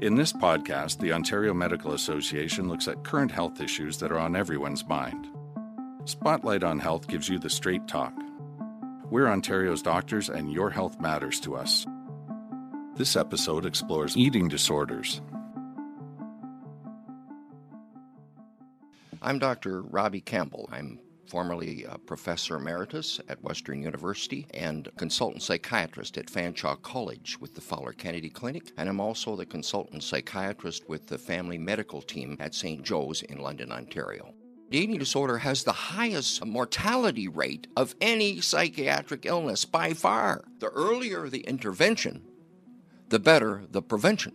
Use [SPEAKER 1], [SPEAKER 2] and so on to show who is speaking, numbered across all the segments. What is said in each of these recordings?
[SPEAKER 1] In this podcast, the Ontario Medical Association looks at current health issues that are on everyone's mind. Spotlight on Health gives you the straight talk. We're Ontario's doctors, and your health matters to us. This episode explores eating disorders.
[SPEAKER 2] I'm Dr. Robbie Campbell. I'm formerly a professor emeritus at Western University and consultant psychiatrist at Fanshawe College with the Fowler Kennedy Clinic. And I'm also the consultant psychiatrist with the family medical team at St. Joe's in London, Ontario. Eating disorder has the highest mortality rate of any psychiatric illness by far. The earlier the intervention, the better the prevention.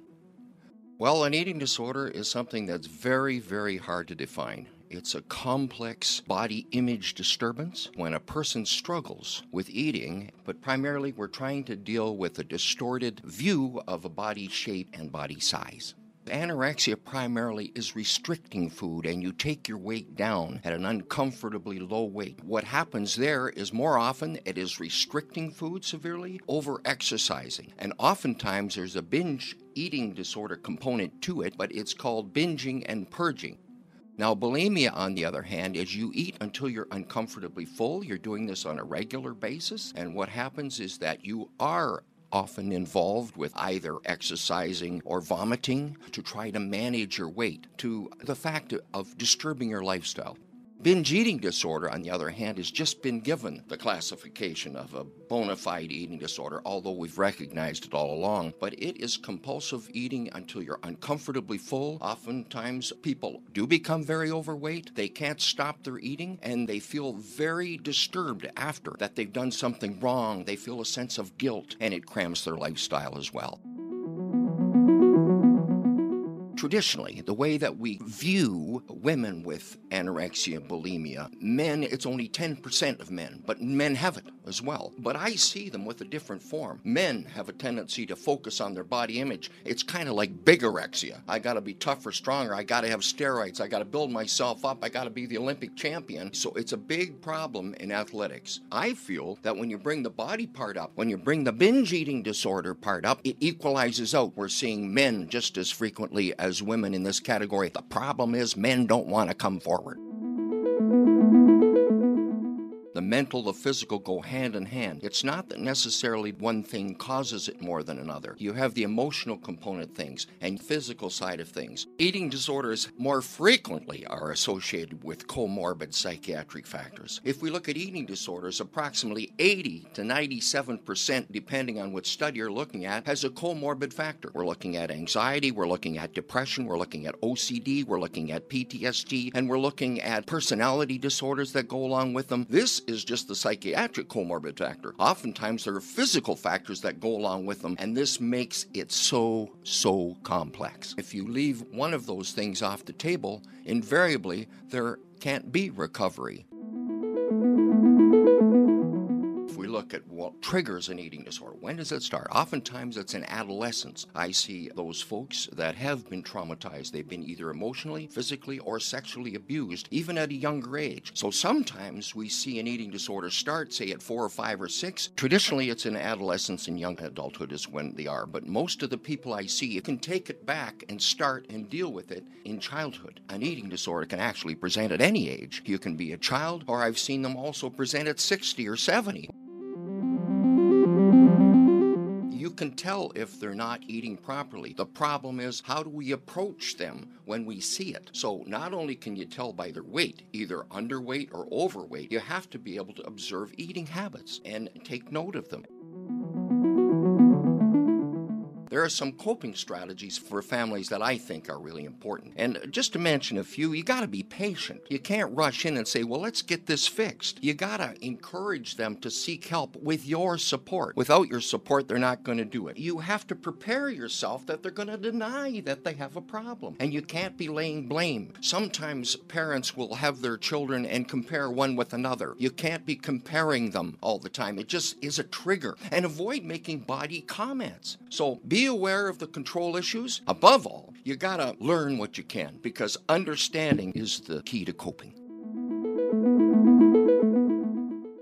[SPEAKER 2] Well, an eating disorder is something that's very, very hard to define. It's a complex body image disturbance when a person struggles with eating, but primarily we're trying to deal with a distorted view of a body shape and body size. Anorexia primarily is restricting food and you take your weight down at an uncomfortably low weight. What happens there is more often it is restricting food severely, over exercising, and oftentimes there's a binge eating disorder component to it, but it's called binging and purging. Now, bulimia, on the other hand, is you eat until you're uncomfortably full. You're doing this on a regular basis. And what happens is that you are often involved with either exercising or vomiting to try to manage your weight, to the fact of disturbing your lifestyle. Binge eating disorder, on the other hand, has just been given the classification of a bona fide eating disorder, although we've recognized it all along. But it is compulsive eating until you're uncomfortably full. Oftentimes, people do become very overweight. They can't stop their eating and they feel very disturbed after that they've done something wrong. They feel a sense of guilt and it crams their lifestyle as well traditionally, the way that we view women with anorexia bulimia, men, it's only 10% of men, but men have it as well. But I see them with a different form. Men have a tendency to focus on their body image. It's kind of like bigorexia. I got to be tougher, stronger. I got to have steroids. I got to build myself up. I got to be the Olympic champion. So it's a big problem in athletics. I feel that when you bring the body part up, when you bring the binge eating disorder part up, it equalizes out. We're seeing men just as frequently as women in this category. The problem is men don't want to come forward. The mental, the physical go hand in hand. It's not that necessarily one thing causes it more than another. You have the emotional component things and physical side of things. Eating disorders more frequently are associated with comorbid psychiatric factors. If we look at eating disorders, approximately 80 to 97%, depending on which study you're looking at, has a comorbid factor. We're looking at anxiety, we're looking at depression, we're looking at OCD, we're looking at PTSD, and we're looking at personality disorders that go along with them. This is just the psychiatric comorbid factor. Oftentimes, there are physical factors that go along with them, and this makes it so, so complex. If you leave one of those things off the table, invariably there can't be recovery look at what triggers an eating disorder. When does it start? Oftentimes it's in adolescence. I see those folks that have been traumatized. They've been either emotionally, physically, or sexually abused, even at a younger age. So sometimes we see an eating disorder start, say, at four or five or six. Traditionally, it's in adolescence and young adulthood is when they are. But most of the people I see can take it back and start and deal with it in childhood. An eating disorder can actually present at any age. You can be a child, or I've seen them also present at 60 or 70. Can tell if they're not eating properly. The problem is, how do we approach them when we see it? So, not only can you tell by their weight, either underweight or overweight, you have to be able to observe eating habits and take note of them. There are some coping strategies for families that I think are really important. And just to mention a few, you got to be patient. You can't rush in and say, well, let's get this fixed. You got to encourage them to seek help with your support. Without your support, they're not going to do it. You have to prepare yourself that they're going to deny that they have a problem. And you can't be laying blame. Sometimes parents will have their children and compare one with another. You can't be comparing them all the time. It just is a trigger. And avoid making body comments. So be aware of the control issues. Above all, you gotta learn what you can because understanding is the key to coping.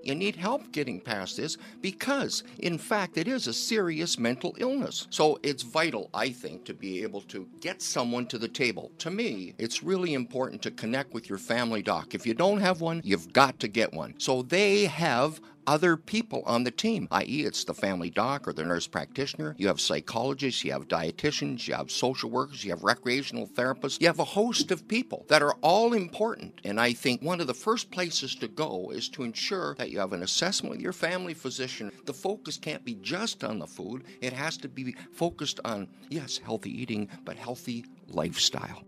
[SPEAKER 2] You need help getting past this because, in fact, it is a serious mental illness. So it's vital, I think, to be able to get someone to the table. To me, it's really important to connect with your family doc. If you don't have one, you've got to get one. So they have other people on the team, i.e., it's the family doc or the nurse practitioner. You have psychologists, you have dietitians, you have social workers, you have recreational therapists. You have a host of people that are all important. And I think one of the first places to go is to ensure that you have an assessment with your family physician. The focus can't be just on the food, it has to be focused on, yes, healthy eating, but healthy lifestyle.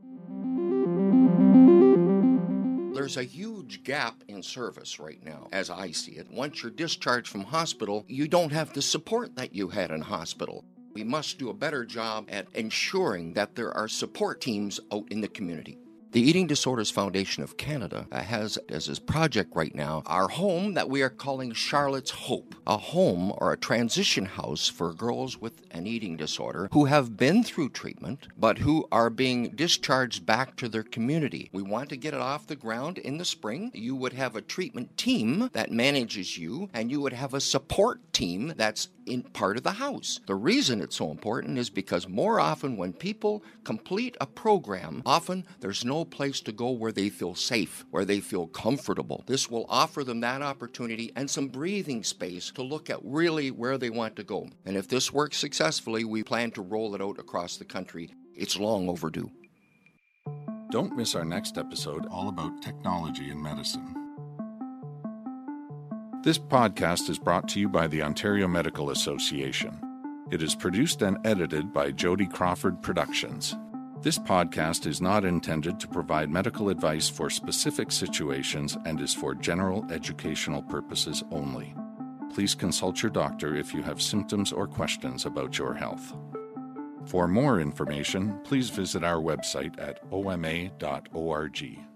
[SPEAKER 2] There's a huge gap in service right now, as I see it. Once you're discharged from hospital, you don't have the support that you had in hospital. We must do a better job at ensuring that there are support teams out in the community. The Eating Disorders Foundation of Canada has as its project right now our home that we are calling Charlotte's Hope, a home or a transition house for girls with an eating disorder who have been through treatment but who are being discharged back to their community. We want to get it off the ground in the spring. You would have a treatment team that manages you, and you would have a support team that's in part of the house. The reason it's so important is because more often when people complete a program, often there's no place to go where they feel safe, where they feel comfortable. This will offer them that opportunity and some breathing space to look at really where they want to go. And if this works successfully, we plan to roll it out across the country. It's long overdue.
[SPEAKER 1] Don't miss our next episode all about technology in medicine. This podcast is brought to you by the Ontario Medical Association. It is produced and edited by Jody Crawford Productions. This podcast is not intended to provide medical advice for specific situations and is for general educational purposes only. Please consult your doctor if you have symptoms or questions about your health. For more information, please visit our website at oma.org.